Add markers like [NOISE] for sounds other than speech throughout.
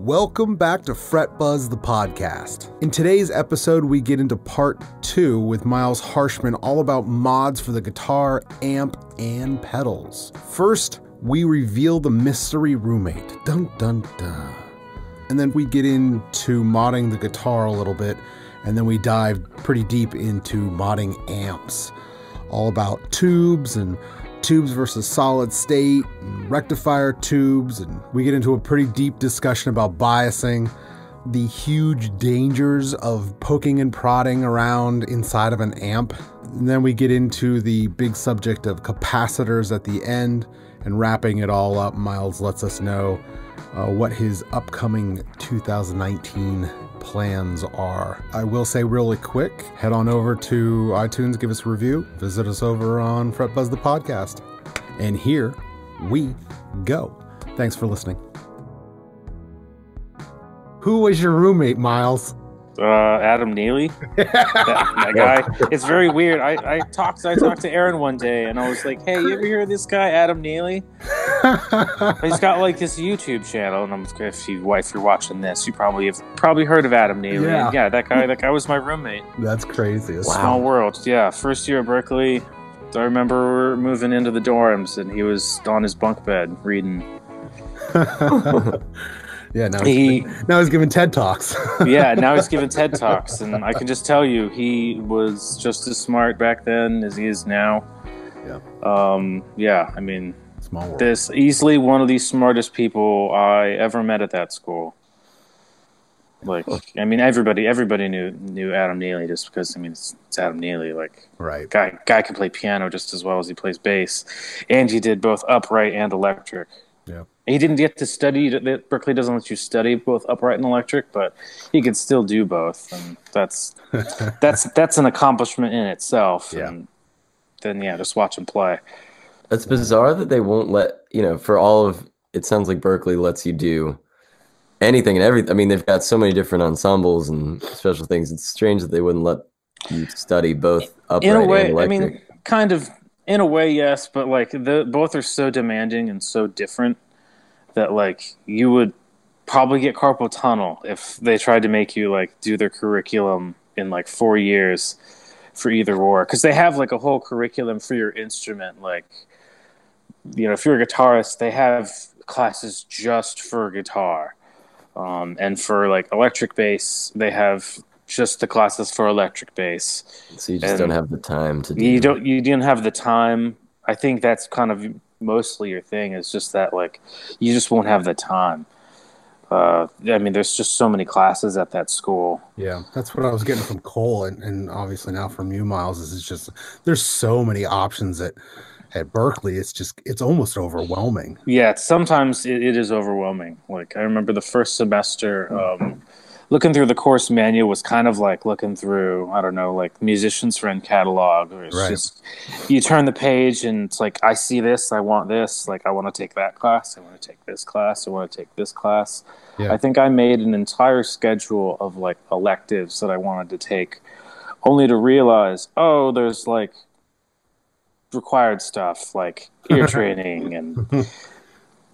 Welcome back to Fret Buzz the podcast. In today's episode, we get into part two with Miles Harshman all about mods for the guitar, amp, and pedals. First, we reveal the mystery roommate. Dun dun dun. And then we get into modding the guitar a little bit, and then we dive pretty deep into modding amps. All about tubes and tubes versus solid state, and rectifier tubes, and we get into a pretty deep discussion about biasing, the huge dangers of poking and prodding around inside of an amp. And then we get into the big subject of capacitors at the end, and wrapping it all up, Miles lets us know uh, what his upcoming 2019 plans are. I will say really quick, head on over to iTunes, give us a review, visit us over on Fret Buzz the podcast. And here we go. Thanks for listening. Who was your roommate, Miles? Uh, Adam Neely. that, [LAUGHS] that guy. It's very weird. I, I talked I talked to Aaron one day and I was like, Hey, you ever hear of this guy, Adam Neely? [LAUGHS] He's got like this YouTube channel, and I'm if you if you're watching this, you probably have probably heard of Adam Neely. Yeah. And yeah, that guy that guy was my roommate. That's crazy. Wow. Small world. Yeah, first year at Berklee. I remember moving into the dorms and he was on his bunk bed reading. [LAUGHS] yeah, now he's, He now he's giving TED Talks. [LAUGHS] yeah, now he's giving TED Talks, and I can just tell you, he was just as smart back then as he is now. Yeah. Um, yeah, I mean, Small world. this easily one of the smartest people I ever met at that school. Like, I mean, everybody, everybody knew knew Adam Neely just because. I mean, it's, it's Adam Neely. Like, Right. guy guy can play piano just as well as he plays bass, and he did both upright and electric. Yeah. He didn't get to study. Berklee doesn't let you study both upright and electric, but he could still do both, and that's [LAUGHS] that's that's an accomplishment in itself. Yeah. And then yeah, just watch him play. It's bizarre that they won't let you know for all of it sounds like Berklee lets you do anything and everything. I mean, they've got so many different ensembles and special things. It's strange that they wouldn't let you study both upright in a way, and I mean, kind of in a way, yes, but like the both are so demanding and so different that like you would probably get carpal tunnel if they tried to make you like do their curriculum in like four years for either or. Because they have like a whole curriculum for your instrument like you know if you're a guitarist they have classes just for guitar um, and for like electric bass they have just the classes for electric bass so you just and don't have the time to do. you don't you didn't have the time i think that's kind of mostly your thing is just that like you just won't have the time uh, i mean there's just so many classes at that school Yeah, that's what I was getting from Cole, and, and obviously now from you, Miles. Is it's just there's so many options at at Berklee. It's just it's almost overwhelming. yeah sometimes it, it is overwhelming like i remember the first semester um, looking through the course manual was kind of like looking through i don't know like musician's friend catalog or it's Right. just you turn the page and it's like i see this i want this like i want to take that class i want to take this class i want to take this class Yeah. i think i made an entire schedule of like electives that i wanted to take only to realize oh there's like required stuff like ear [LAUGHS] training and [LAUGHS]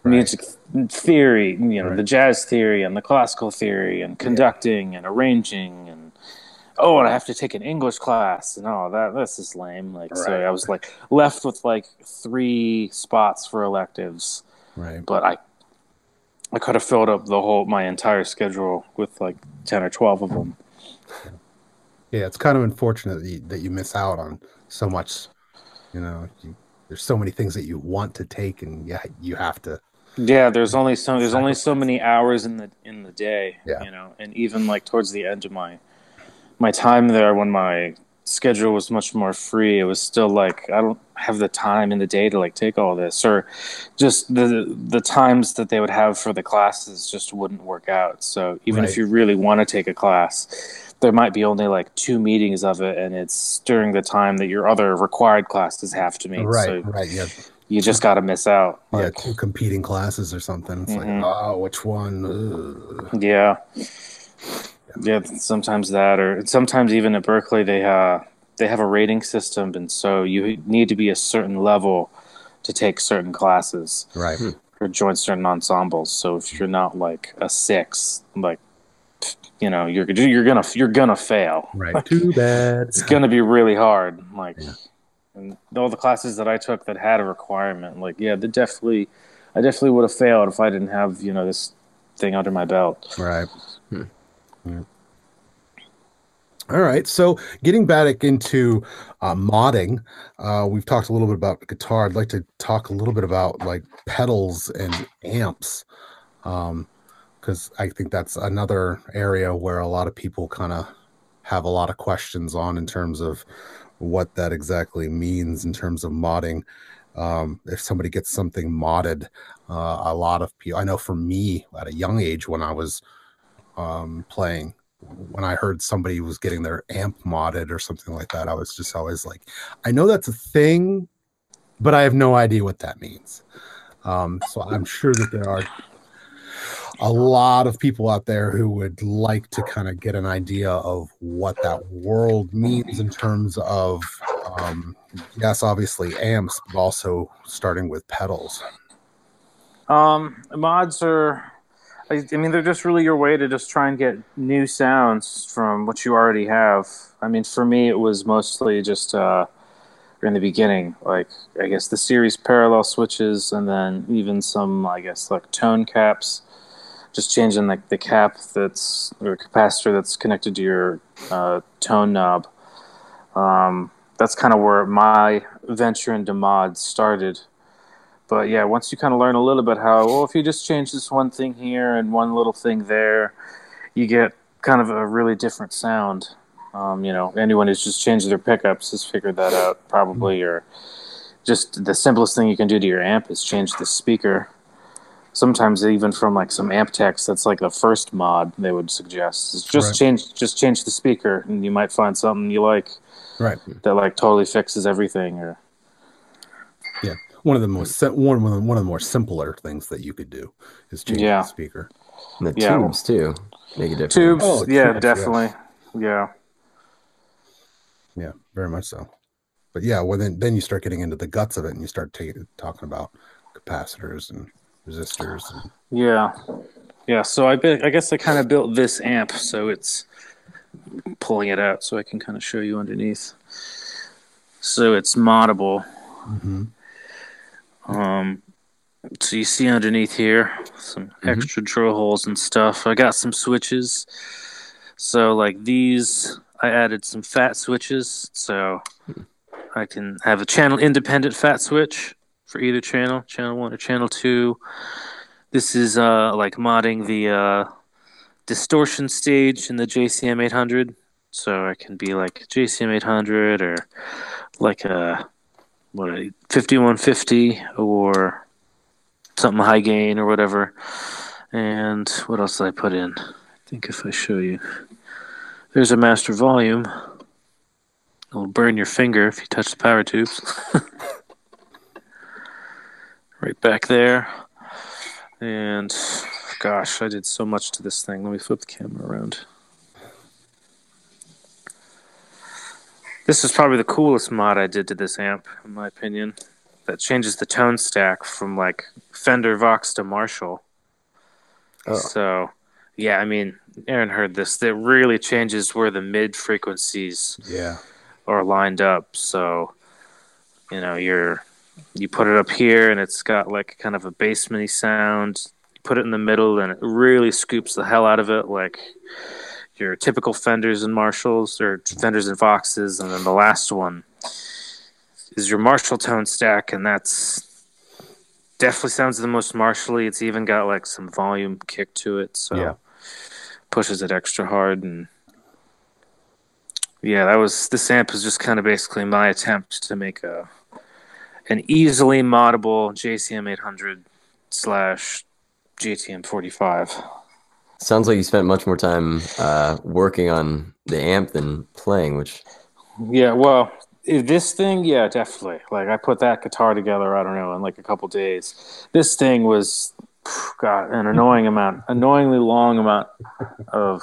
music theory, you know, Right. the jazz theory and the classical theory and conducting and arranging and oh, and I have to take an English class and oh, that this is lame. Like so, I was like left with like three spots for electives, Right. but I I could have filled up the whole my entire schedule with like ten or twelve of them. Yeah, it's kind of unfortunate that you, that you miss out on so much. You know, you, there's so many things that you want to take, and yeah, you have to. Yeah, there's only so there's only so many hours in the in the day, Yeah. you know, and even like towards the end of my my time there when my schedule was much more free, it was still like I don't have the time in the day to like take all this or just the the times that they would have for the classes just wouldn't work out. So even Right. if you really want to take a class, there might be only like two meetings of it and it's during the time that your other required classes have to meet. Right, So right, yeah, you just got to miss out. yeah, Like, two competing classes or something. It's Mhm. like, oh, which one? Ugh. Yeah. Yeah, sometimes that or sometimes even at Berklee they uh they have a rating system and so you need to be a certain level to take certain classes. Right. or join certain ensembles. So if you're not like a six, like you know, you're you're gonna you're gonna fail. Right. Too bad. It's gonna be really hard. Like, Yeah. And all the classes that I took that had a requirement, like, yeah, they definitely, I definitely would have failed if I didn't have you know this thing under my belt. Right. Yeah. All right. So getting back into uh, modding, uh, we've talked a little bit about guitar. I'd like to talk a little bit about like pedals and amps, because I think that's another area where a lot of people kind of have a lot of questions on in terms of what that exactly means in terms of modding. Um, if somebody gets something modded, uh, a lot of people. I know for me at a young age when I was um, playing when I heard somebody was getting their amp modded or something like that, I was just always like, I know that's a thing, but I have no idea what that means. Um, so I'm sure that there are a lot of people out there who would like to kind of get an idea of what that world means in terms of, um, yes, obviously amps, but also starting with pedals. Um, mods are, I, I mean, they're just really your way to just try and get new sounds from what you already have. I mean, for me, it was mostly just uh, in the beginning, like I guess the series parallel switches, and then even some, I guess, like tone caps. Just changing like the cap that's or capacitor that's connected to your uh, tone knob. Um, that's kind of where my venture into mods started but yeah, once you kind of learn a little bit how, well, if you just change this one thing here and one little thing there, you get kind of a really different sound. Um, you know, anyone who's just changed their pickups has figured that out probably, or just the simplest thing you can do to your amp is change the speaker. Sometimes even from like some amp techs, that's like the first mod they would suggest is just Right. change, just change the speaker, and you might find something you like Right. that like totally fixes everything. Or Yeah. One of the most sim- one of the, one of the more simpler things that you could do is change Yeah. the speaker. And the Yeah. tubes too make a difference. tubes, Oh, yeah, tubes, definitely, yeah. Yeah, very much so. But yeah, well then then you start getting into the guts of it and you start taking talking about capacitors and resistors Yeah, yeah. So I bet I guess I kind of built this amp, so it's pulling it out, so I can kind of show you underneath. So it's moddable. Mm-hmm. Um, so you see underneath here some mm-hmm. extra drill holes and stuff. I got some switches. So like these, I added some fat switches, so hmm. I can have a channel independent fat switch for either channel, channel one or channel two. This is uh, like modding the uh, distortion stage in the JCM 800. So I can be like JCM 800 or like a what a 5150 or something high gain or whatever. And what else did I put in? I think if I show you, there's a master volume. It'll burn your finger if you touch the power tubes. [LAUGHS] right back there. And gosh, I did so much to this thing. Let me flip the camera around. This is probably the coolest mod I did to this amp, in my opinion. That changes the tone stack from like Fender Vox to Marshall. Oh. So, yeah, I mean, Aaron heard this. That really changes where the mid frequencies yeah. are lined up. So, you know, you're you put it up here and it's got like kind of a basementy sound. You put it in the middle and it really scoops the hell out of it, like your typical Fenders and Marshalls or Fenders and Voxes, and then the last one is your Marshall tone stack, and that's definitely sounds the most Marshally. It's even got like some volume kick to it, so Yeah. pushes it extra hard and yeah, that was this amp is just kind of basically my attempt to make a an easily moddable JCM 800 slash JTM 45. Sounds like you spent much more time uh, working on the amp than playing, which Yeah, well, this thing, yeah, definitely. Like I put that guitar together, I don't know, in like a couple days. This thing was, God, an annoying [LAUGHS] amount, annoyingly long amount of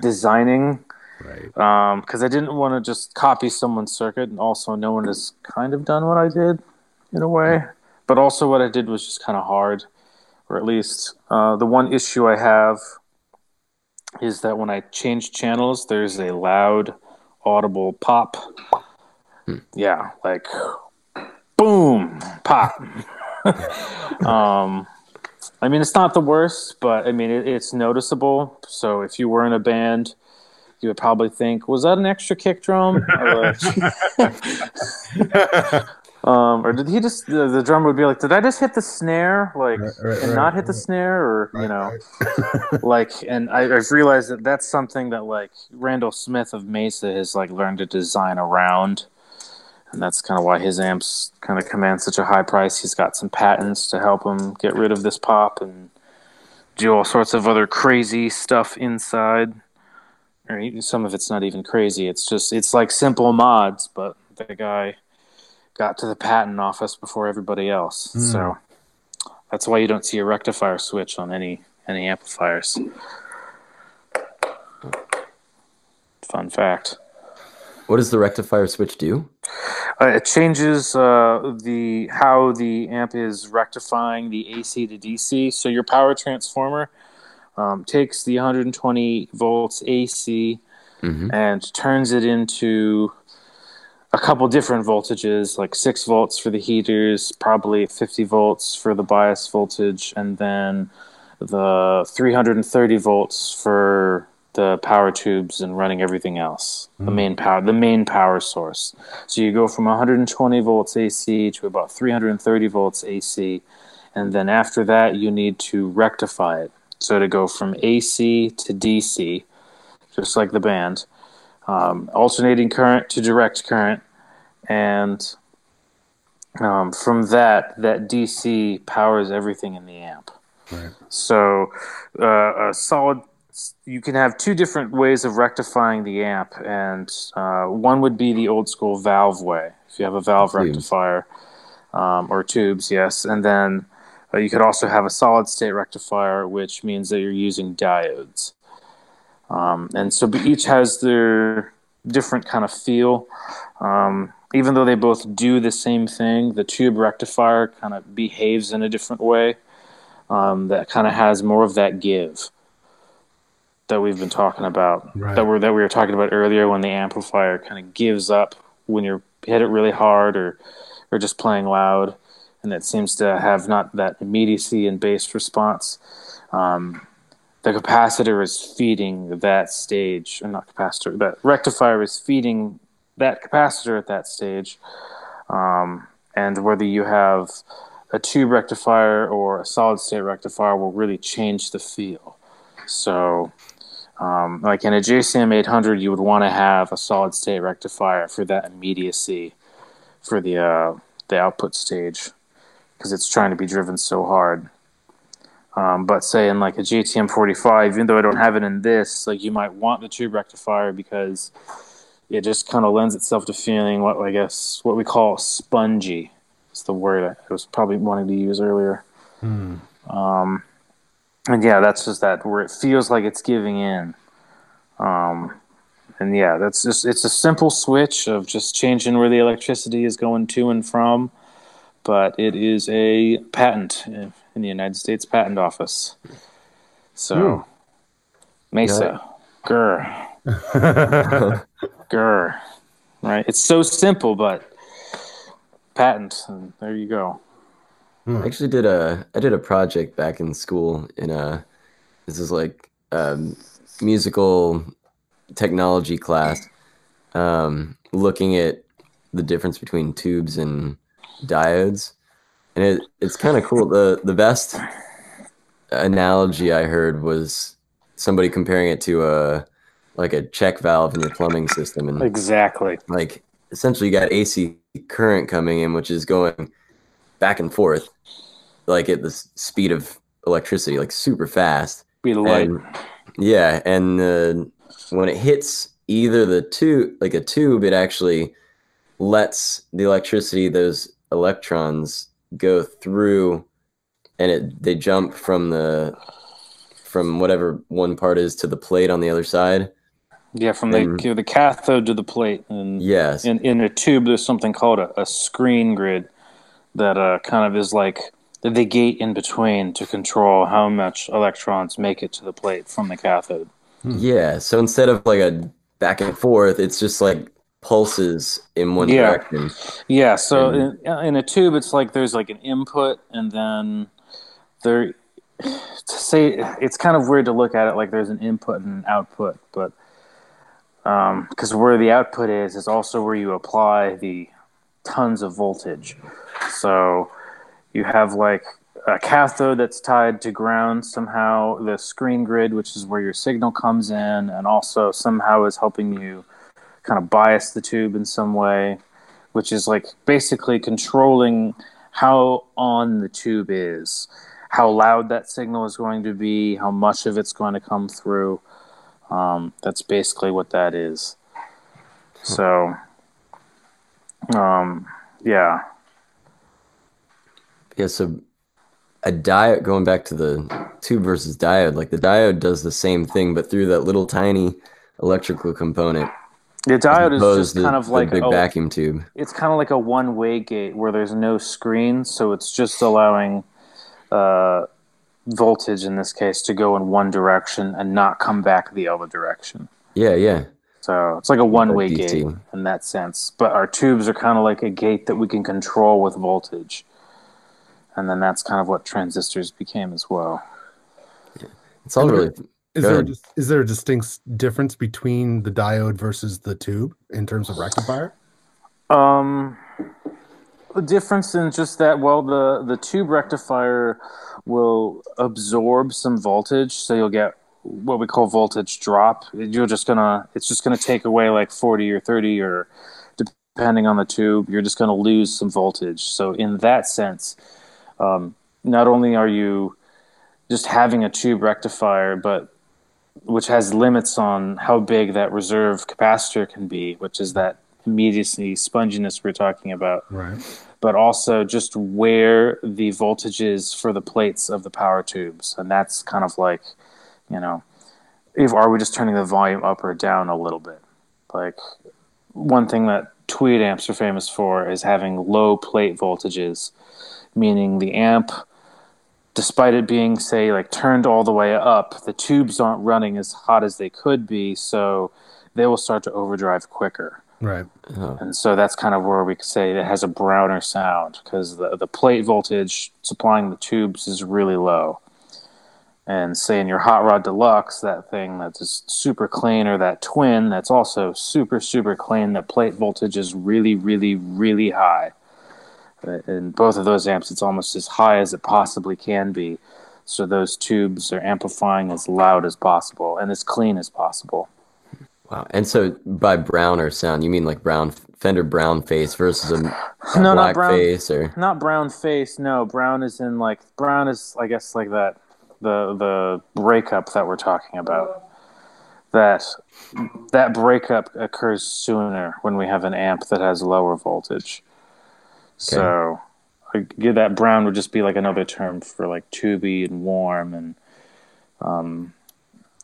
designing. Right. because I didn't want to just copy someone's circuit, and also no one has kind of done what I did in a way. But also, what I did was just kind of hard. or at least uh, the one issue I have is that when I change channels, there's a loud, audible pop. Yeah, like boom, pop. [LAUGHS] um, I mean, it's not the worst, but I mean, it, it's noticeable. So if you were in a band, you would probably think, "Was that an extra kick drum?" [LAUGHS] [LAUGHS] Or, um, or did he just? The, the drummer would be like, "Did I just hit the snare, like, Right, right, and right, not hit the snare, or you know?" [LAUGHS] like and I, i've realized that that's something that like randall smith of mesa has like learned to design around. And that's kind of why his amps kind of command such a high price. He's got some patents to help him get rid of this pop and do all sorts of other crazy stuff inside. Or even, some of it's not even crazy. It's just it's like simple mods but the guy got to the patent office before everybody else so that's why you don't see a rectifier switch on any any amplifiers. Fun fact. What does the rectifier switch do? Uh, it changes uh, the how the amp is rectifying the AC to DC. So your power transformer um, takes the 120 volts AC and turns it into a couple different voltages, like six volts for the heaters, probably 50 volts for the bias voltage, and then the 330 volts for the power tubes and running everything else. The hmm. main power, the main power source. So you go from 120 volts AC to about 330 volts AC, and then after that you need to rectify it. So to go from AC to DC, just like the band, um, alternating current to direct current, and um, from that, that DC powers everything in the amp. Right. So, uh, a solid. You can have two different ways of rectifying the amp, and uh, one would be the old school valve way. If you have a valve Tubes. rectifier, um, or tubes, yes, and then uh, you could also have a solid state rectifier, which means that you're using diodes. Um, and so, each has their different kind of feel. Um, even though they both do the same thing, the tube rectifier kind of behaves in a different way um, that kind of has more of that give that we've been talking about Right. that we that we were talking about earlier when the amplifier kind of gives up when you hit it really hard or or just playing loud and it seems to have not that immediacy and bass response um, the capacitor is feeding that stage or not capacitor that rectifier is feeding that capacitor at that stage. Um, and whether you have a tube rectifier or a solid state rectifier will really change the feel. So um, like in a JCM 800 you would want to have a solid state rectifier for that immediacy for the uh, the output stage because it's trying to be driven so hard um, but say in like a JTM 45, even though I don't have it in this, like you might want the tube rectifier because it just kind of lends itself to feeling what I guess what we call spongy. It's the word I was probably wanting to use earlier. Um, and yeah, that's just that where it feels like it's giving in. Um, and yeah, that's just it's a simple switch of just changing where the electricity is going to and from, but it is a patent in in the United States Patent Office. So, Mesa, grr, [LAUGHS] grr, right? It's so simple, but patent, and there you go. I actually did a I did a project back in school in a this is like um, musical technology class, um, looking at the difference between tubes and diodes, and it, it's kind of cool. the The best analogy I heard was somebody comparing it to a like a check valve in your plumbing system, and Exactly. like essentially you got AC current coming in, which is going back and forth, like at the speed of electricity, like super fast. Be the light. And, yeah, and uh, when it hits either the tube, like a tube, it actually lets the electricity, those electrons, go through, and it they jump from the from whatever one part is to the plate on the other side. Yeah, from the and- the cathode to the plate, and Yes. in in a tube, there's something called a, a screen grid that uh, kind of is like the gate in between to control how much electrons make it to the plate from the cathode. Yeah. So instead of like a back and forth, it's just like pulses in one Yeah. direction. Yeah, so And- in, in a tube, it's like there's like an input, and then there. To say it's kind of weird to look at it like there's an input and an output, but um, because where the output is is also where you apply the tons of voltage. So you have like a cathode that's tied to ground somehow, the screen grid, which is where your signal comes in, and also somehow is helping you kind of bias the tube in some way, which is like basically controlling how on the tube is, how loud that signal is going to be, how much of it's going to come through. Um, that's basically what that is. So, um, yeah. Yeah, so a diode going back to the tube versus diode, like the diode does the same thing, but through that little tiny electrical component. The diode is just to kind of the like big a, vacuum tube. it's kind of like a one-way gate where there's no screen, so it's just allowing uh, voltage in this case to go in one direction and not come back the other direction. Yeah, yeah. So it's like a one-way gate in that sense. But our tubes are kind of like a gate that we can control with voltage, and then that's kind of what transistors became as well. It's all And really Is Go there a, is there a distinct difference between the diode versus the tube in terms of rectifier? Um, the difference in just that, well, the the tube rectifier will absorb some voltage, so you'll get what we call voltage drop. You're just gonna, it's just gonna take away like forty or thirty, or depending on the tube, you're just gonna lose some voltage. So in that sense, um, not only are you just having a tube rectifier, but which has limits on how big that reserve capacitor can be, which is that immediacy sponginess we're talking about, Right. but also just where the voltage is for the plates of the power tubes. And that's kind of like, you know, if are we just turning the volume up or down a little bit? Like one thing that tweed amps are famous for is having low plate voltages, meaning the amp despite it being say like turned all the way up the tubes aren't running as hot as they could be so they will start to overdrive quicker. Right. Uh-huh. and so that's kind of where we could say it has a browner sound because the, the plate voltage supplying the tubes is really low. And say in your hot rod deluxe that thing that's just super clean or that twin that's also super super clean the plate voltage is really really really high Uh, in both of those amps it's almost as high as it possibly can be. So those tubes are amplifying as loud as possible and as clean as possible. Wow. And so by browner sound, you mean like brown Fender brown face versus a, a No, not black brown. face or? Not brown face no. Brown is in like brown is i guess like that the the breakup that we're talking about. That that breakup occurs sooner when we have an amp that has lower voltage so I give that brown would just be like another term for like tubey and warm and um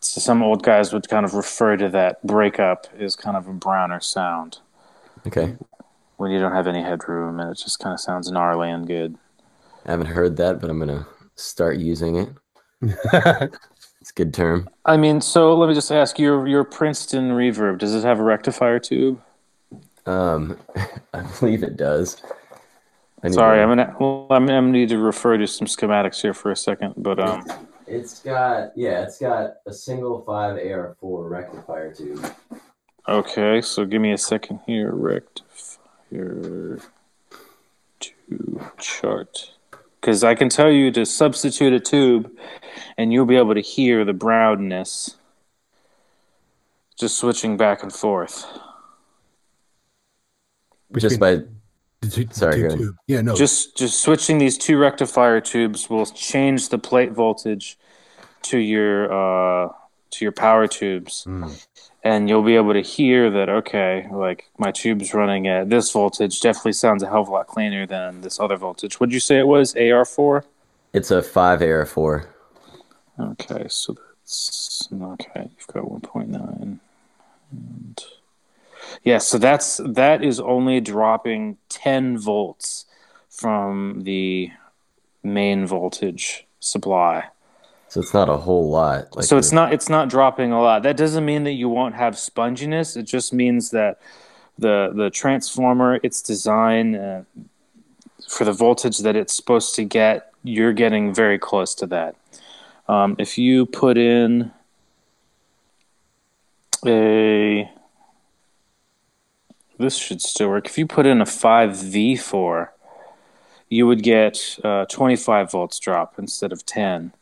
so some old guys would kind of refer to that breakup as kind of a browner sound okay. when you don't have any headroom and it just kind of sounds gnarly and good I haven't heard that, but I'm gonna start using it. [LAUGHS] It's a good term. I mean, so let me just ask your your Princeton reverb. Does it have a rectifier tube? Um, [LAUGHS] I believe it does. I Sorry, I'm gonna well, I'm, I'm gonna need to refer to some schematics here for a second. But um, It's got yeah, it's got a single five AR4 rectifier tube. okay, so give me a second here. Rectifier tube chart, because I can tell you to substitute a tube, and you'll be able to hear the brownness. Just switching back and forth. Just by the two- Sorry, two tube. Yeah, no. just just switching these two rectifier tubes will change the plate voltage to your uh, to your power tubes, Mm. and you'll be able to hear that. Okay, like my tube's running at this voltage definitely sounds a hell of a lot cleaner than this other voltage. What'd you say it was? AR four. it's a five AR4. Okay, so that's okay. You've got one point nine, and yeah, so that's that is only dropping ten volts from the main voltage supply. So it's not a whole lot. Like so it's not it's not dropping a lot. That doesn't mean that you won't have sponginess. It just means that the the transformer, its design uh, for the voltage that it's supposed to get, you're getting very close to that. Um, if you put in a this should still work. If you put in a 5V4, you would get uh, 25 volts drop instead of 10.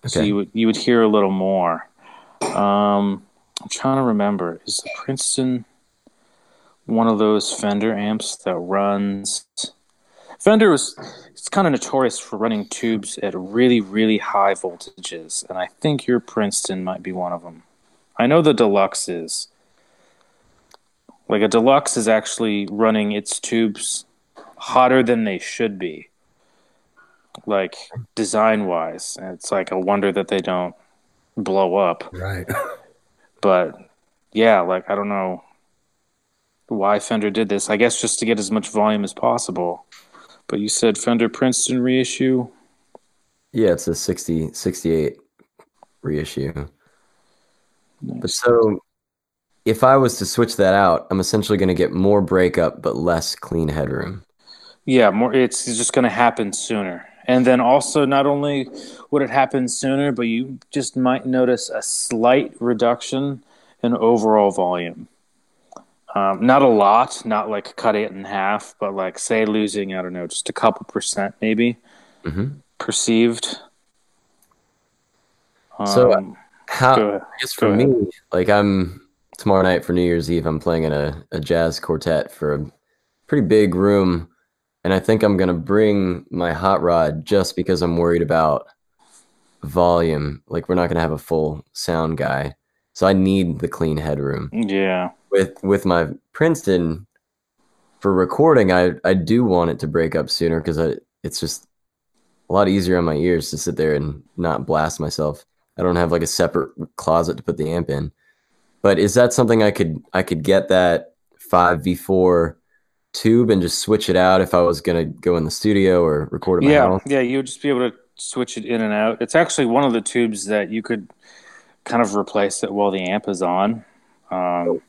Okay. So you would you would hear a little more. Um, I'm trying to remember. Is the Princeton one of those Fender amps that runs? Fender was it's kind of notorious for running tubes at really really high voltages, and I think your Princeton might be one of them. I know the Deluxe is. Like a Deluxe is actually running its tubes hotter than they should be like design wise. It's like a wonder that they don't blow up. Right. [LAUGHS] but yeah, like I don't know why Fender did this. I guess just to get as much volume as possible. But you said Fender Princeton reissue? Yeah, it's a 60 68 reissue. Nice. But so if I was to switch that out, I'm essentially going to get more breakup but less clean headroom. Yeah, more it's just going to happen sooner. And then also, not only would it happen sooner, but you just might notice a slight reduction in overall volume. Um, not a lot, not like cut it in half, but like say losing, I don't know, just a couple percent maybe mm-hmm. perceived. Um, so, how, I guess for me, like I'm tomorrow night for New Year's Eve, I'm playing in a, a jazz quartet for a pretty big room and I think I'm gonna bring my hot rod just because I'm worried about volume. Like we're not gonna have a full sound guy, so I need the clean headroom. Yeah. With with my Princeton for recording, I I do want it to break up sooner because it's just a lot easier on my ears to sit there and not blast myself. I don't have like a separate closet to put the amp in. But is that something I could I could get that five V four tube and just switch it out if I was going to go in the studio or record at yeah, house? Yeah, you would just be able to switch it in and out. It's actually one of the tubes that you could kind of replace it while the amp is on. Um,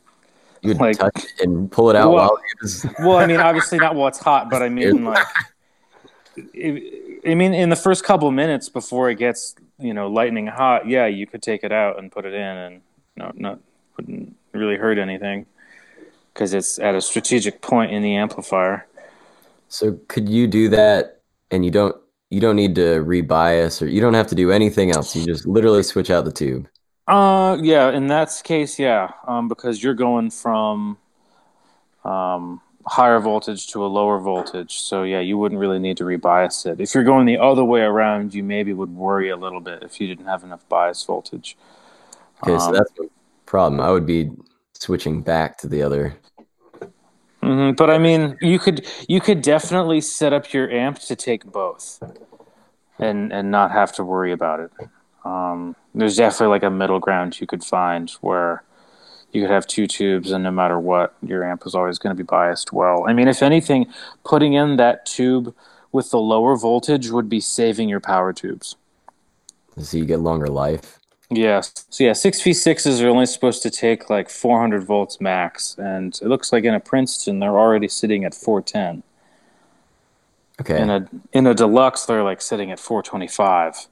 you like, touch it and pull it out well, while was... [LAUGHS] well, I mean, obviously not while it's hot, but I mean, like, I mean, in the first couple minutes before it gets, you know, lightning hot, yeah, you could take it out and put it in, and no, not wouldn't really hurt anything because it's at a strategic point in the amplifier. So could you do that and you don't you don't need to rebias or you don't have to do anything else. You just literally switch out the tube. Uh yeah, in that case, yeah. Um because you're going from um higher voltage to a lower voltage. So yeah, you wouldn't really need to rebias it. If you're going the other way around, you maybe would worry a little bit if you didn't have enough bias voltage. Okay, um, so that's problem. I would be switching back to the other. Mm-hmm. But I mean, you could you could definitely set up your amp to take both, and and not have to worry about it. Um, there's definitely like a middle ground you could find where you could have two tubes, and no matter what, your amp is always going to be biased well. I mean, if anything, putting in that tube with the lower voltage would be saving your power tubes. So you get longer life. Yes. So yeah, six v sixes are only supposed to take like 400 volts max, and it looks like in a Princeton they're already sitting at 410. Okay. In a in a deluxe they're like sitting at 425.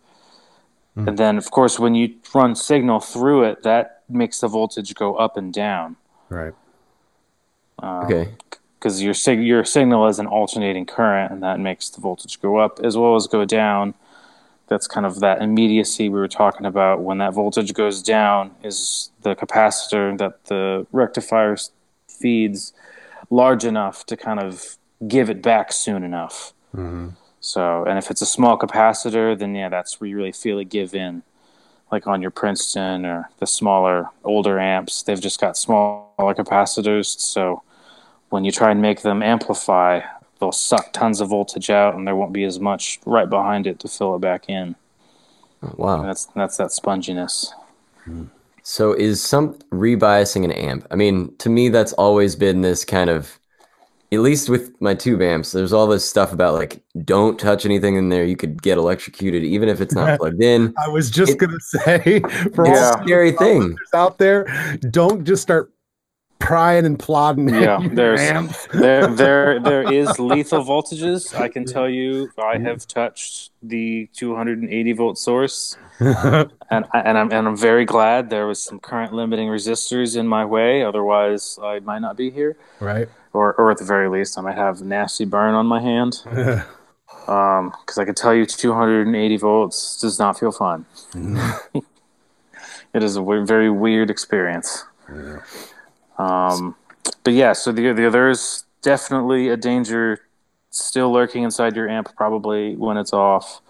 Mm. And then of course when you run signal through it, that makes the voltage go up and down. Right. Um, okay. Because your sig- your signal is an alternating current, and that makes the voltage go up as well as go down that's kind of that immediacy we were talking about. When that voltage goes down is the capacitor that the rectifier feeds large enough to kind of give it back soon enough. Mm-hmm. so and if it's a small capacitor then yeah that's where you really feel it give in. Like on your princeton or the smaller older amps they've just got smaller capacitors. So when you try and make them amplify they'll suck tons of voltage out, and there won't be as much right behind it to fill it back in. Oh, wow, and that's that's that sponginess. Hmm. So is some rebiasing an amp? I mean, to me, that's always been this kind of at least with my tube amps, there's all this stuff about like don't touch anything in there. You could get electrocuted even if it's not [LAUGHS] plugged in. I was just It- gonna [LAUGHS] say for It's all a scary thing. out there, don't just start prying and plodding. Yeah, [LAUGHS] there's- there [LAUGHS] there there is lethal voltages. I can tell you, I have touched the 280 volt source, [LAUGHS] and I, and I'm and I'm very glad there was some current limiting resistors in my way. Otherwise, I might not be here, right. or or at the very least, I might have nasty burn on my hand. Um, because I can tell you, 280 volts does not feel fun. it is a very weird experience. Um, but yeah, so the, the there's definitely a danger still lurking inside your amp, probably when it's off.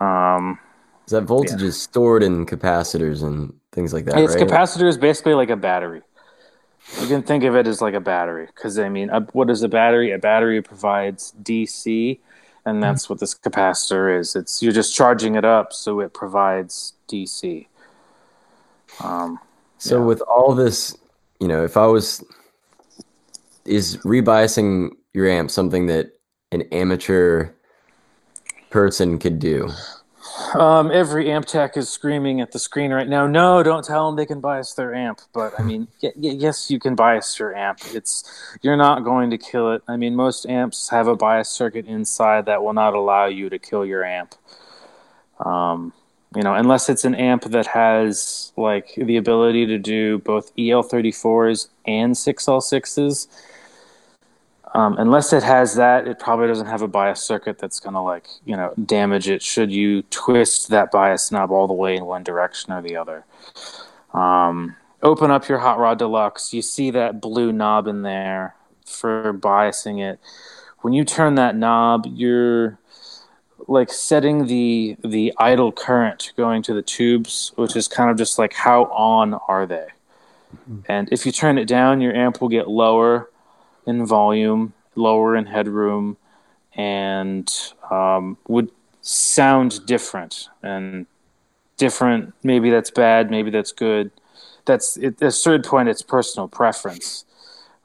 Um, Is that voltage is stored in capacitors and things like that, its right? capacitor is basically like a battery. You can think of it as like a battery because I mean, a, what is a battery? A battery provides DC, and that's what this capacitor is. It's you're just charging it up, so it provides DC. Um, So Yeah. with all this, you know, if I was is rebiasing your amp something that an amateur person could do? Um, every amp tech is screaming at the screen right now. No, don't tell them they can bias their amp. But I mean, y- y- yes, you can bias your amp. It's you're not going to kill it. I mean, most amps have a bias circuit inside that will not allow you to kill your amp. Um, you know, unless it's an amp that has like the ability to do both EL34s and 6L6s. Um, unless it has that, it probably doesn't have a bias circuit that's going to like you know damage it. Should you twist that bias knob all the way in one direction or the other? Um, open up your Hot Rod Deluxe. You see that blue knob in there for biasing it. When you turn that knob, you're like setting the the idle current going to the tubes, which is kind of just like how on are they? And if you turn it down, your amp will get lower in volume, lower in headroom, and um, would sound different. And different, maybe that's bad, maybe that's good. That's at a certain point, it's personal preference.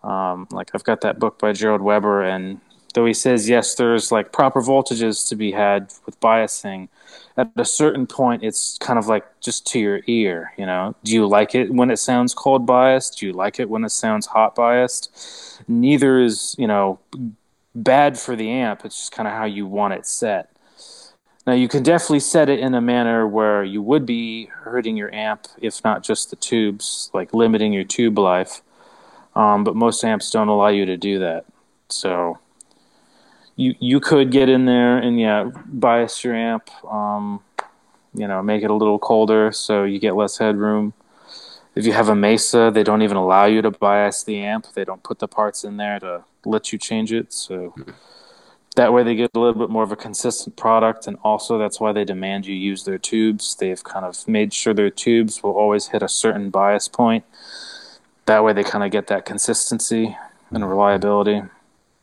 Um, like I've got that book by Gerald Weber, and though he says yes, there's like proper voltages to be had with biasing. At a certain point, it's kind of like just to your ear. You know, do you like it when it sounds cold biased? Do you like it when it sounds hot biased? Neither is you know bad for the amp. It's just kind of how you want it set. Now you can definitely set it in a manner where you would be hurting your amp, if not just the tubes, like limiting your tube life. Um, but most amps don't allow you to do that. So you you could get in there and yeah, bias your amp. Um, you know, make it a little colder so you get less headroom. If you have a Mesa, they don't even allow you to bias the amp. They don't put the parts in there to let you change it. So that way they get a little bit more of a consistent product and also that's why they demand you use their tubes. They've kind of made sure their tubes will always hit a certain bias point. That way they kind of get that consistency and reliability.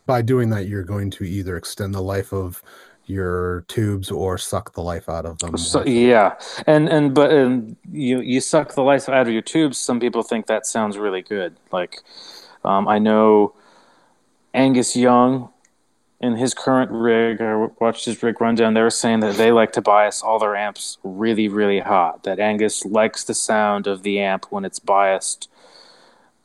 By doing that, you're going to either extend the life of your tubes or suck the life out of them. So yeah, and and but um, you you suck the life out of your tubes. Some people think that sounds really good. Like um, I know Angus Young in his current rig. I watched his rig rundown. They were saying that they like to bias all their amps really really hot. That Angus likes the sound of the amp when it's biased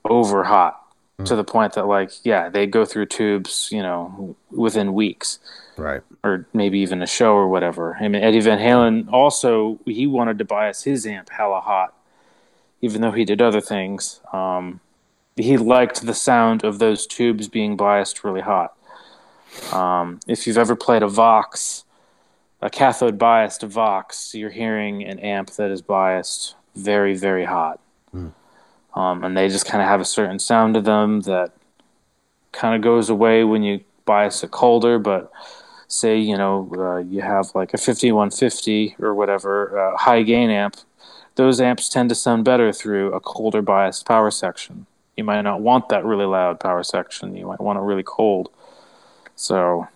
over hot. To the point that, like, yeah, they go through tubes, you know, within weeks right. or maybe even a show or whatever. I mean, Eddie Van Halen also he wanted to bias his amp hella hot, even though he did other things. Um, he liked the sound of those tubes being biased really hot. Um, if you've ever played a Vox, a cathode biased Vox, you're hearing an amp that is biased very, very hot. Um, and they just kind of have a certain sound to them that kind of goes away when you bias it colder, but say you know uh, you have like a 5150 or whatever uh, high gain amp those amps tend to sound better through a colder biased power section. You might not want that really loud power section. You might want it really cold. So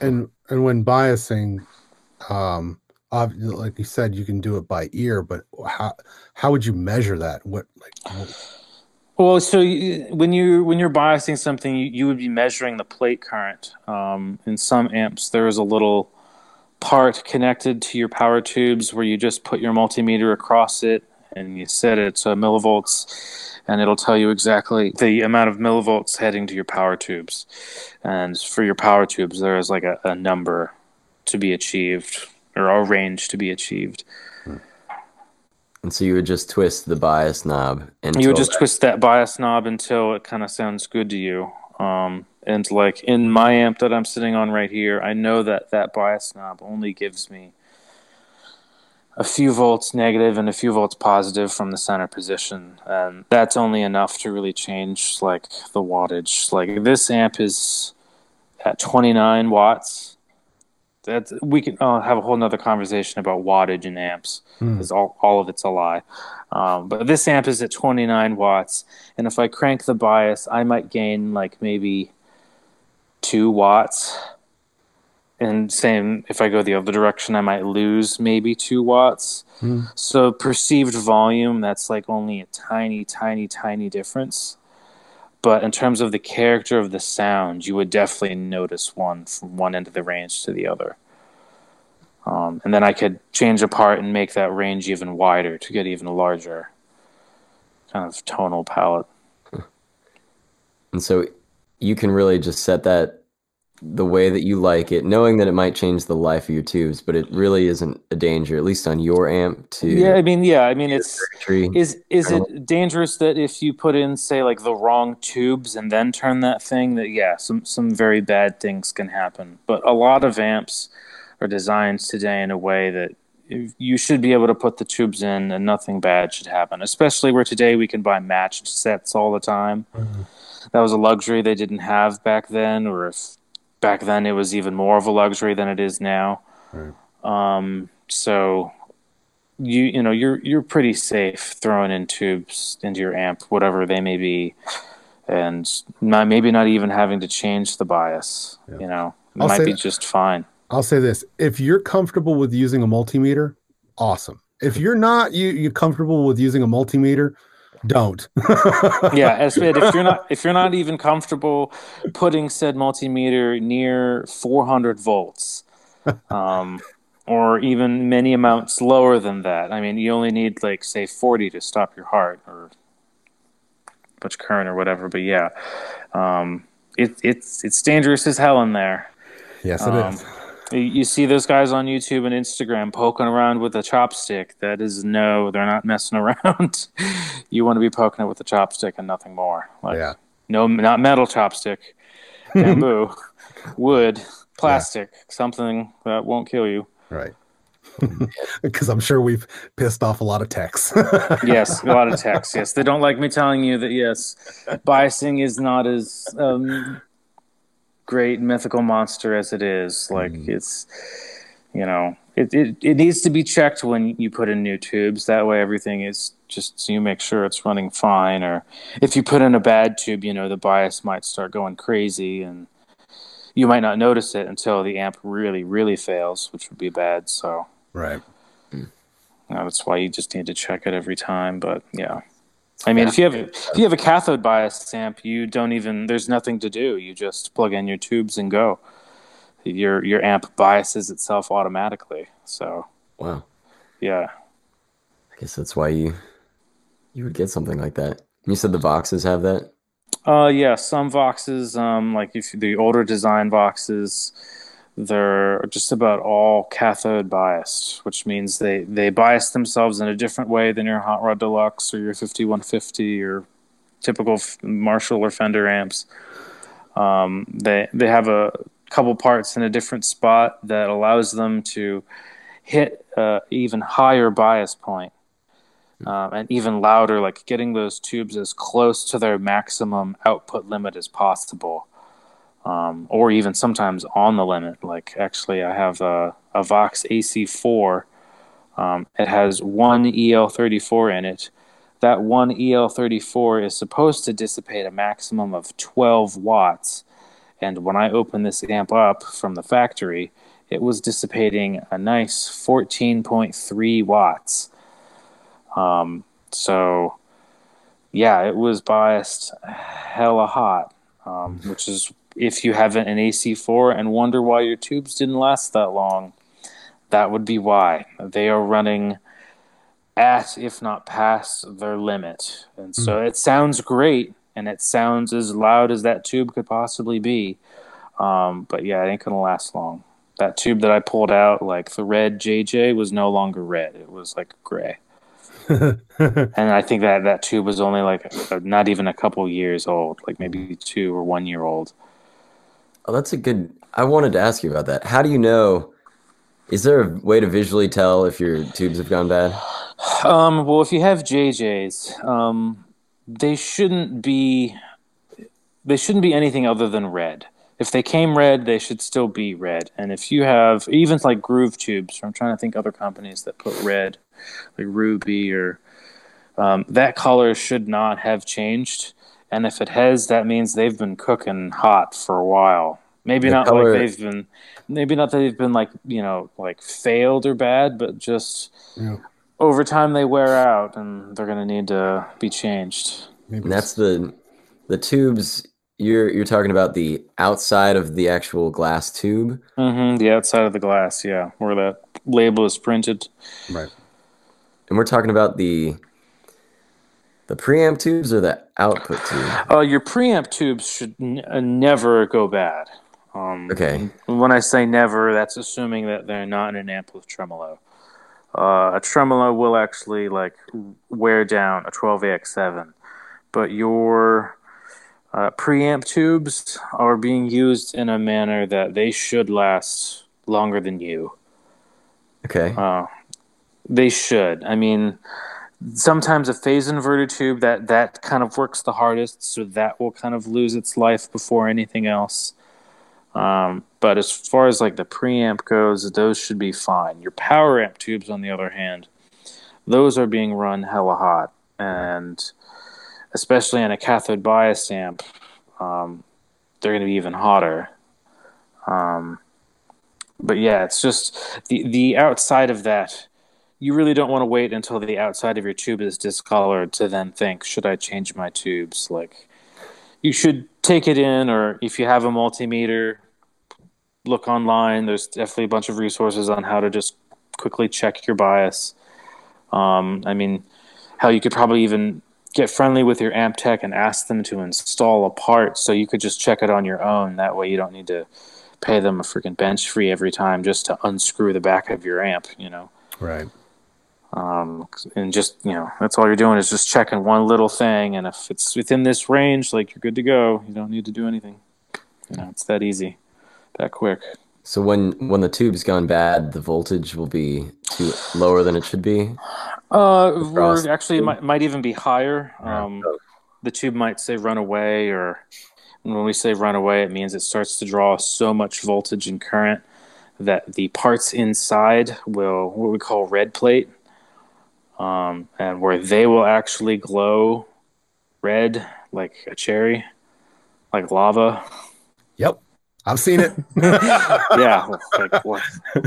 And and when biasing, um, ob- like you said, you can do it by ear, but how how would you measure that? What like Well, so you, when you when you're biasing something, you, you would be measuring the plate current. Um, in some amps, there is a little part connected to your power tubes where you just put your multimeter across it and you set it to millivolts, and it'll tell you exactly the amount of millivolts heading to your power tubes. And for your power tubes, there is like a, a number to be achieved or a range to be achieved. And so you would just twist the bias knob and you would just twist that bias knob until it kind of sounds good to you. Um, and like in my amp that I'm sitting on right here, I know that that bias knob only gives me a few volts negative and a few volts positive from the center position, and that's only enough to really change like the wattage. Like this amp is at 29 watts. That's we can uh, have a whole nother conversation about wattage and amps because mm. all all of it's a lie. Um, but this amp is at 29 watts, and if I crank the bias, I might gain like maybe two watts. And same, if I go the other direction, I might lose maybe two watts. Mm. So perceived volume, that's like only a tiny, tiny, tiny difference. But in terms of the character of the sound, you would definitely notice one from one end of the range to the other. Um, and then I could change a part and make that range even wider to get even a larger kind of tonal palette. And so you can really just set that the way that you like it, knowing that it might change the life of your tubes, but it really isn't a danger, at least on your amp. To yeah, I mean, yeah, I mean, it's is is it dangerous that if you put in, say, like the wrong tubes and then turn that thing, that yeah, some some very bad things can happen. But a lot of amps are designed today in a way that you should be able to put the tubes in and nothing bad should happen. Especially where today we can buy matched sets all the time. Mm-hmm. That was a luxury they didn't have back then, or if back then it was even more of a luxury than it is now. Right. Um, so you you know you're you're pretty safe throwing in tubes into your amp, whatever they may be, and not, maybe not even having to change the bias. Yeah. You know, it I'll might be that, just fine. I'll say this: if you're comfortable with using a multimeter, awesome. If you're not, you you're comfortable with using a multimeter, don't. [LAUGHS] yeah, if you're not if you're not even comfortable putting said multimeter near 400 volts, um, or even many amounts lower than that. I mean, you only need like say 40 to stop your heart or much current or whatever. But yeah, um, it, it's it's dangerous as hell in there. Yes, it um, is. You see those guys on YouTube and Instagram poking around with a chopstick. That is no, they're not messing [LAUGHS] around. you want to be poking it with a chopstick and nothing more. Like, yeah. No, not metal chopstick, [LAUGHS] bamboo, wood, plastic, yeah. something that won't kill you. Right. [LAUGHS] Because I'm sure we've pissed off a lot of techs. yes, a lot of techs. Yes, they don't like me telling you that. Yes, biasing is not as um, great mythical monster as it is. Like mm. it's, you know, it, it it needs to be checked when you put in new tubes. That way, everything is just so you make sure it's running fine. Or if you put in a bad tube, you know, the bias might start going crazy, and you might not notice it until the amp really, really fails, which would be bad. So right. You know, that's why you just need to check it every time. But yeah. I mean, yeah. if you have if you have a cathode bias amp, you don't even there's nothing to do. You just plug in your tubes and go. Your your amp biases itself automatically. So wow, yeah. I guess that's why you you would get something like that. You said the Voxes have that. Uh, yeah, some Voxes, um, like if the older design Voxes, they're just about all cathode biased, which means they, they bias themselves in a different way than your Hot Rod Deluxe or your 5150 or typical Marshall or Fender amps. Um, they they have a couple parts in a different spot that allows them to hit uh, even higher bias point, um, and even louder, like getting those tubes as close to their maximum output limit as possible um, or even sometimes on the limit. Like actually, I have a, a Vox AC4. Um, it has one EL34 in it. That one EL34 is supposed to dissipate a maximum of 12 watts. And when I opened this amp up from the factory, it was dissipating a nice 14.3 watts. Um, so yeah, it was biased hella hot, um, which is if you have an AC4 and wonder why your tubes didn't last that long, that would be why. They are running at, if not past, their limit. And so mm. it sounds great and it sounds as loud as that tube could possibly be. Um, but yeah, it ain't going to last long. That tube that I pulled out, like the red JJ, was no longer red. It was like gray. [LAUGHS] and I think that that tube was only like not even a couple years old, like maybe two or one year old. Oh, that's a good. I wanted to ask you about that. How do you know? Is there a way to visually tell if your tubes have gone bad? Um, well, if you have JJs, um, they shouldn't be. They shouldn't be anything other than red. If they came red, they should still be red. And if you have even like groove tubes, I'm trying to think other companies that put red, like Ruby or um, that color should not have changed. And if it has, that means they've been cooking hot for a while. Maybe the not color... like they've been, maybe not that they've been like you know like failed or bad, but just yeah. over time they wear out and they're gonna need to be changed. Maybe. And that's the the tubes. You're you're talking about the outside of the actual glass tube. Mm-hmm, the outside of the glass, yeah, where that label is printed. Right. And we're talking about the the preamp tubes or the output tube? Uh, your preamp tubes should n- uh, never go bad. Um, okay. When I say never, that's assuming that they're not in an amp with tremolo. Uh, a tremolo will actually like wear down a 12AX7, but your uh, preamp tubes are being used in a manner that they should last longer than you. Okay. Uh, they should. I mean, sometimes a phase inverter tube that that kind of works the hardest so that will kind of lose its life before anything else. Um, but as far as like the preamp goes those should be fine. Your power amp tubes on the other hand those are being run hella hot. And especially in a cathode bias amp um, they're going to be even hotter. Um, but yeah it's just the the outside of that you really don't want to wait until the outside of your tube is discolored to then think, should I change my tubes? Like, you should take it in, or if you have a multimeter, look online. There's definitely a bunch of resources on how to just quickly check your bias. Um, I mean, how you could probably even get friendly with your amp tech and ask them to install a part so you could just check it on your own. That way, you don't need to pay them a freaking bench fee every time just to unscrew the back of your amp, you know? Right. Um, and just you know that's all you're doing is just checking one little thing. And if it's within this range like you're good to go. You don't need to do anything. You know it's that easy that quick. So when when the tube's gone bad the voltage will be too lower than it should be? Uh or actually it might, might even be higher. Um, the tube might say run away or when we say run away it means it starts to draw so much voltage and current that the parts inside will what we call red plate um, and where they will actually glow red like a cherry, like lava. Yep, I've seen it. [LAUGHS] yeah, like,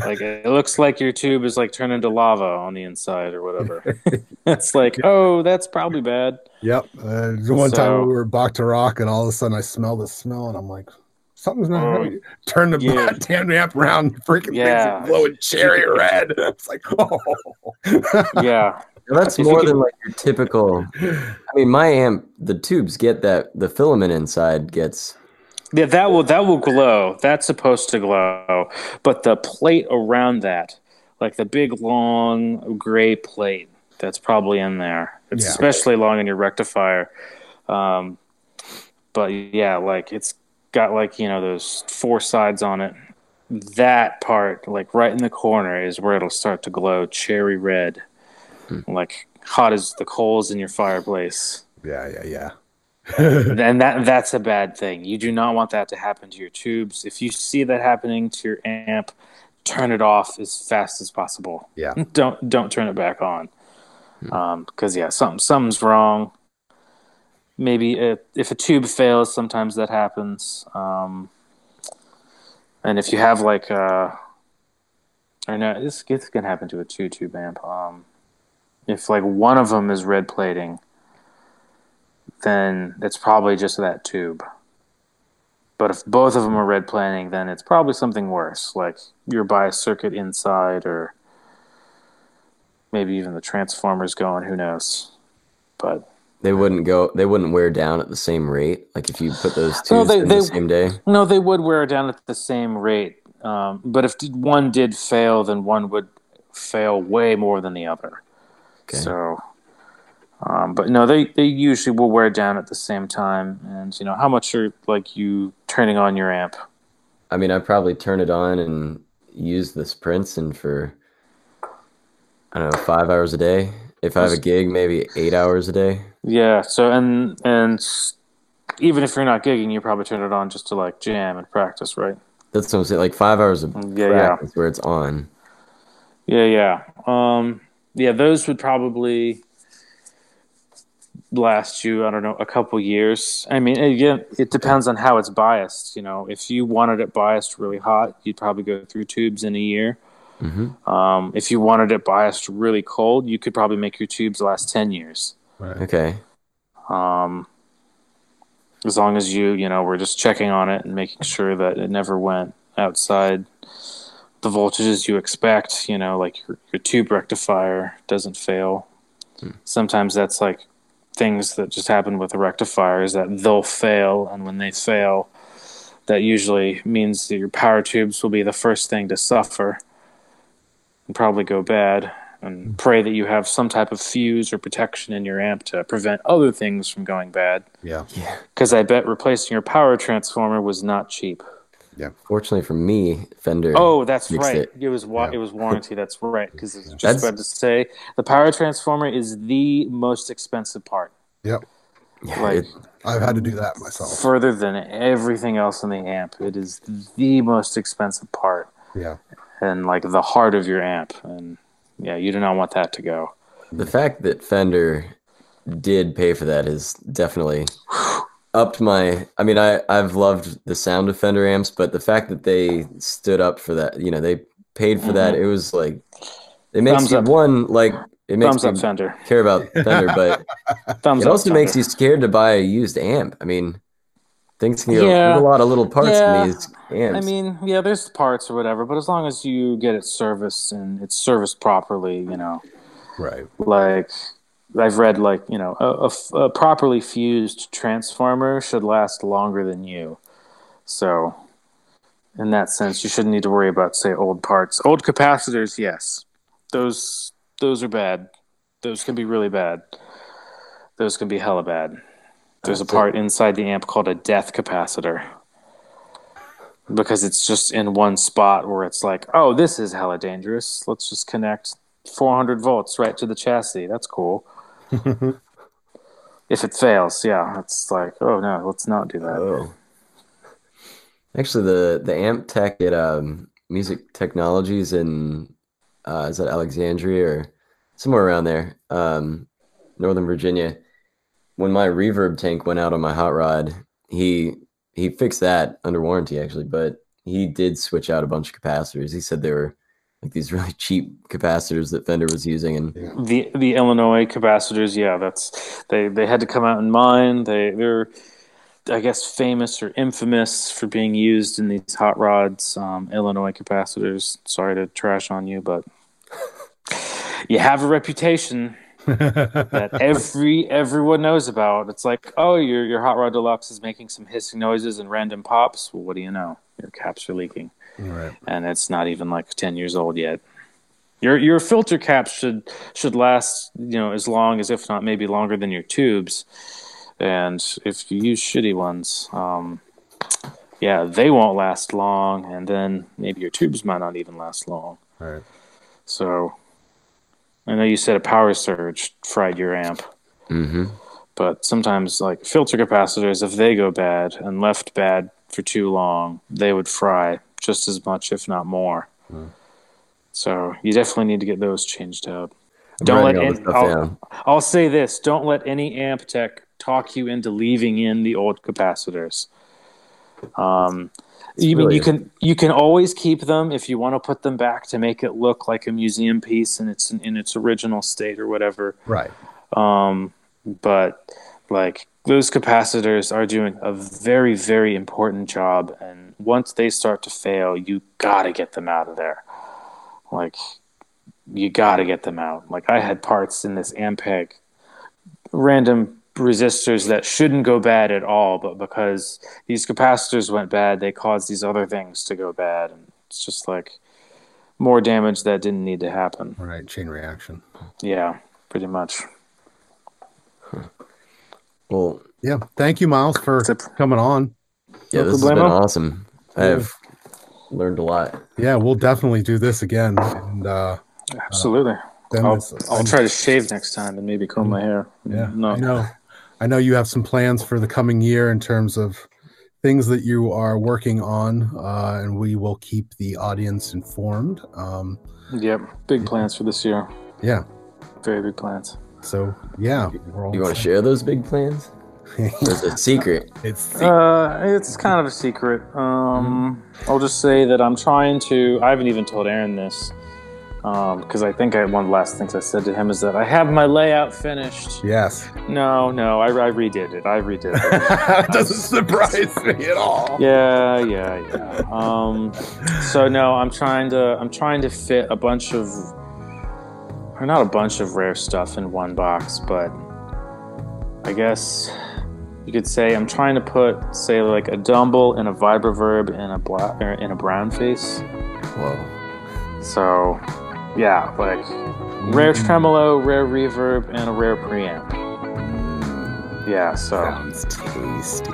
like it looks like your tube is like turned into lava on the inside or whatever. [LAUGHS] it's like, oh, that's probably bad. Yep. Uh, one so, time we were back to rock, and all of a sudden I smell the smell, and I'm like, something's not right. Turn the yeah. damn amp around, freaking yeah. things glowing cherry [LAUGHS] red. It's like, [LAUGHS] oh, yeah. [LAUGHS] that's more than like your typical. I mean, my amp, the tubes get that the filament inside gets. Yeah, that will that will glow. That's supposed to glow, but the plate around that, like the big long gray plate, that's probably in there. It's yeah. especially long in your rectifier. Um, but yeah, like it's got like you know those four sides on it. That part, like right in the corner, is where it'll start to glow cherry red, hmm. like hot as the coals in your fireplace. Yeah, yeah, yeah. [LAUGHS] and that that's a bad thing. You do not want that to happen to your tubes. If you see that happening to your amp, turn it off as fast as possible. Yeah. [LAUGHS] don't don't turn it back on. Hmm. Um, because yeah, something something's wrong maybe if a tube fails, sometimes that happens. Um, and if you have like a, or no, this, this can happen to a two tube amp. Um, if like one of them is red plating, then it's probably just that tube. But if both of them are red plating, then it's probably something worse, like your bias circuit inside, or maybe even the transformers going. Who knows? But They wouldn't go. They wouldn't wear down at the same rate. Like if you put those two No, they- in they- the same day. no, they would wear down at the same rate. Um, but if one did fail, then one would fail way more than the other. Okay. So, um, but no, they, they usually will wear down at the same time. And you know, how much are like you turning on your amp? I mean, I probably turn it on and use the sprints and for I don't know five hours a day. If I have a gig, maybe eight hours a day. Yeah. So and and even if you're not gigging, you probably turn it on just to like jam and practice, right? That's what I'm saying. Like five hours of Yeah, yeah. practice where it's on. Yeah, yeah. Um, yeah, those would probably last you, I don't know, a couple years. I mean, again, it depends on how it's biased. You know, if you wanted it biased really hot, you'd probably go through tubes in a year. Mhm. Um, if you wanted it biased really cold, you could probably make your tubes last 10 years. Right. Okay. Um, as long as you, you know, we're just checking on it and making sure that it never went outside the voltages you expect, you know, like your, your tube rectifier doesn't fail. Sometimes that's like things that just happen with a rectifier is that they'll fail, and when they fail, that usually means that your power tubes will be the first thing to suffer and probably go bad. And hmm. pray that you have some type of fuse or protection in your amp to prevent other things from going bad. Yeah. Yeah. Because I bet replacing your power transformer was not cheap. Yeah. Fortunately for me, Fender. Oh, that's fixed right. it. It, was wa- Yeah. it was warranty. That's right. Because I was just That's- about to say the power transformer is the most expensive part, Yep. Yeah, like it- I've had to do that myself. further than everything else in the amp. It is the most expensive part, Yeah. and like the heart of your amp. And yeah, you do not want that to go. the fact that Fender did pay for that is definitely upped my. I mean, I I've loved the sound of Fender amps, but the fact that they stood up for that, you know, they paid for that. Mm-hmm. It was like it makes Thumbs you up. one like it makes Thumbs you up, Fender. care about Fender, but [LAUGHS] Thumbs it up. also makes you scared to buy a used amp. I mean, things can. Yeah. A lot of little parts Yeah. in these. I mean, yeah, there's parts or whatever, but as long as you get it serviced and it's serviced properly, you know, Right. like I've read, like you know, a, a f- a properly fused transformer should last longer than you. So, in that sense, you shouldn't need to worry about say old parts. Old capacitors, yes, those those are bad. Those can be really bad. Those can be hella bad. There's a part inside the amp called a death capacitor because it's just in one spot where it's like, oh, this is hella dangerous. Let's just connect 400 volts right to the chassis. That's cool. [LAUGHS] if it fails, yeah, it's like, oh no, let's not do that. Oh. Actually, the the amp tech at um, Music Technologies in uh, is that Alexandria or somewhere around there, um, Northern Virginia. When my reverb tank went out on my hot rod, he he fixed that under warranty actually, but he did switch out a bunch of capacitors. He said they were like these [LAUGHS] really cheap capacitors that Fender was using, and The the Illinois capacitors, yeah, that's they they had to come out in mine. They they're I guess famous or infamous for being used in these hot rods. Um, Illinois capacitors. Sorry to trash on you, but [LAUGHS] you have a reputation that [LAUGHS] every everyone knows about. It's like, oh, your your hot rod deluxe is making some hissing noises and random pops. Well, what do you know? Your caps are leaking, right. and it's not even like ten years old yet. Your your filter caps should should last you know as long as if not maybe longer than your tubes, and if you use shitty ones, um, yeah, they won't last long, and then maybe your tubes might not even last long. Right. So, I know you said a power surge fried your amp, hmm but sometimes like filter capacitors, if they go bad and left bad for too long, they would fry just as much, if not more. So you definitely need to get those changed out. I'm don't let any, stuff, I'll, down. I'll say this: don't let any amp tech talk you into leaving in the old capacitors. Um, you mean you can you can always keep them if you want to put them back to make it look like a museum piece and it's in, in its original state or whatever. Right. Um, but Like those capacitors are doing a very, very important job, and once they start to fail, you gotta get them out of there. Like you gotta get them out. Like I had parts in this Ampeg, random resistors that shouldn't go bad at all, but because these capacitors went bad, they caused these other things to go bad, and it's just like more damage that didn't need to happen. Right, chain reaction. Yeah, pretty much. Well, Yeah, thank you, Miles, for Zip. coming on. yeah, No this has been problemo. awesome. I've learned a lot. Yeah, we'll definitely do this again, and uh, Absolutely. then I'll, I'll try to shave next time and maybe comb my hair. Yeah, No. I know. You have some plans for the coming year in terms of things that you are working on, uh, and we will keep the audience informed. Um, Yep. Big plans for this year. yeah. Very big plans. So yeah, we're all You want to share those big plans? [LAUGHS] it's a secret? it's Uh, it's kind of a secret. Um, I'll just say that I'm trying to. I haven't even told Aaron this because I think I, one of the last things I said to him is that I have my layout finished. yes. No, no, I, I redid it. I redid it. [LAUGHS] doesn't surprise me at all. yeah, yeah, yeah. Um, so no, I'm trying to. I'm trying to fit a bunch of, or not a bunch of rare stuff in one box, but I guess you could say I'm trying to put, say, like a Dumble and a Vibroverb and a black in a brown face. Whoa. So, yeah, like rare tremolo, rare reverb, and a rare preamp. Yeah, so Sounds tasty.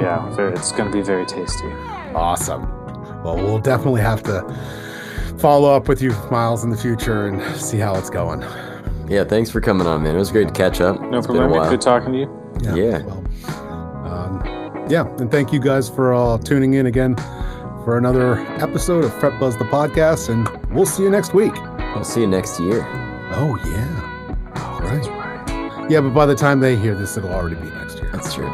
yeah, very, it's gonna be very tasty. Awesome. Well, we'll definitely have to follow up with you, Miles, in the future and see how it's going. Yeah, thanks for coming on, man. It was great to catch up. No It's been a problem. Good talking to you. Yeah. Well, um, yeah, and thank you guys for uh, tuning in again for another episode of Fret Buzz the podcast, and we'll see you next week. I'll see you next year. Oh yeah, right. Yeah, but by the time they hear this, it'll already be next year. That's true.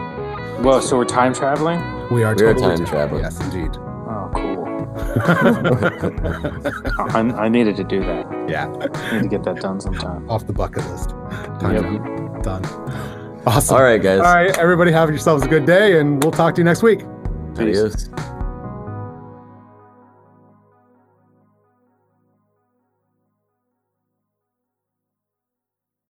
Well, so we're time traveling? We are We are totally time traveling. Yes, indeed. Oh, cool. [LAUGHS] I, I needed to do that. yeah, I need to get that done sometime. off the bucket list. Time Yep. travel. done. Awesome. All right, guys. All right, everybody, have yourselves a good day, and we'll talk to you next week. Peace. Adios.